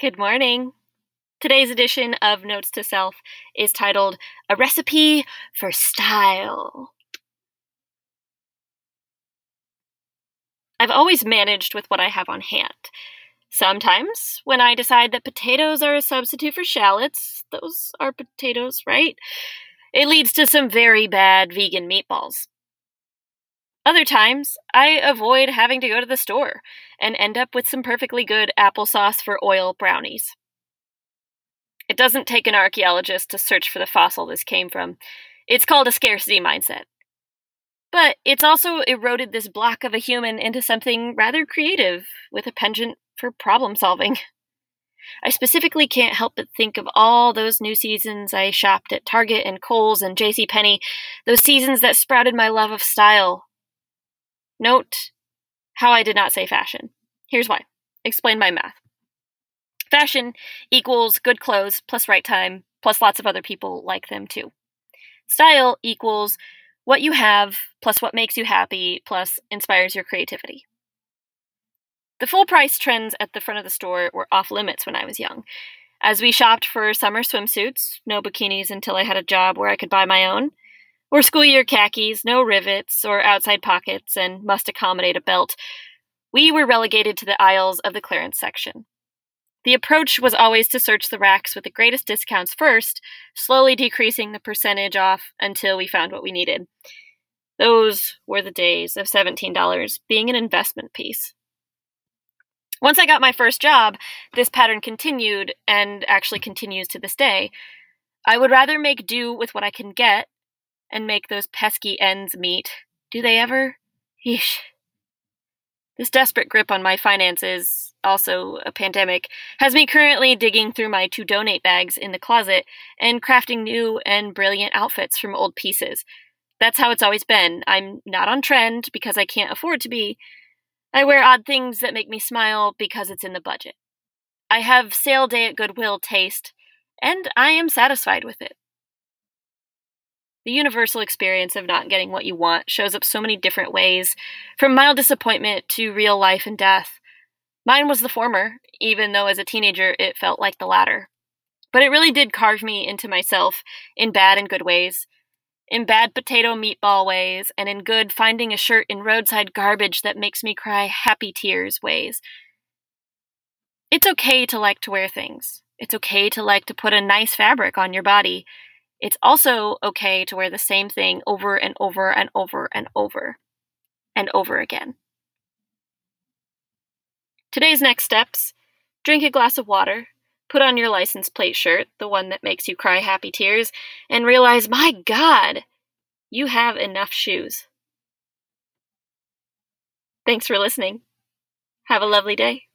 Good morning. Today's edition of Notes to Self is titled A Recipe for Style. I've always managed with what I have on hand. Sometimes, when I decide that potatoes are a substitute for shallots, those are potatoes, right? It leads to some very bad vegan meatballs. Other times, I avoid having to go to the store and end up with some perfectly good applesauce for oil brownies. It doesn't take an archaeologist to search for the fossil this came from. It's called a scarcity mindset. But it's also eroded this block of a human into something rather creative with a penchant for problem solving. I specifically can't help but think of all those new seasons I shopped at Target and Kohl's and J.C. Penney, those seasons that sprouted my love of style Note how I did not say fashion. Here's why. Explain my math. Fashion equals good clothes plus right time plus lots of other people like them too. Style equals what you have plus what makes you happy plus inspires your creativity. The full price trends at the front of the store were off limits when I was young. As we shopped for summer swimsuits, no bikinis until I had a job where I could buy my own, or school year khakis, no rivets or outside pockets, and must accommodate a belt, we were relegated to the aisles of the clearance section. The approach was always to search the racks with the greatest discounts first, slowly decreasing the percentage off until we found what we needed. Those were the days of $17 being an investment piece. Once I got my first job, this pattern continued and actually continues to this day. I would rather make do with what I can get and make those pesky ends meet. Do they ever? Yeesh. This desperate grip on my finances, also a pandemic, has me currently digging through my to donate bags in the closet and crafting new and brilliant outfits from old pieces. That's how it's always been. I'm not on trend because I can't afford to be. I wear odd things that make me smile because it's in the budget. I have sale day at Goodwill taste, and I am satisfied with it. The universal experience of not getting what you want shows up so many different ways, from mild disappointment to real life and death. Mine was the former, even though as a teenager it felt like the latter. But it really did carve me into myself in bad and good ways. In bad potato meatball ways, and in good finding a shirt in roadside garbage that makes me cry happy tears ways. It's okay to like to wear things. It's okay to like to put a nice fabric on your body. It's also okay to wear the same thing over and over and over and over and over again. Today's next steps drink a glass of water, put on your license plate shirt, the one that makes you cry happy tears, and realize, my God, you have enough shoes. Thanks for listening. Have a lovely day.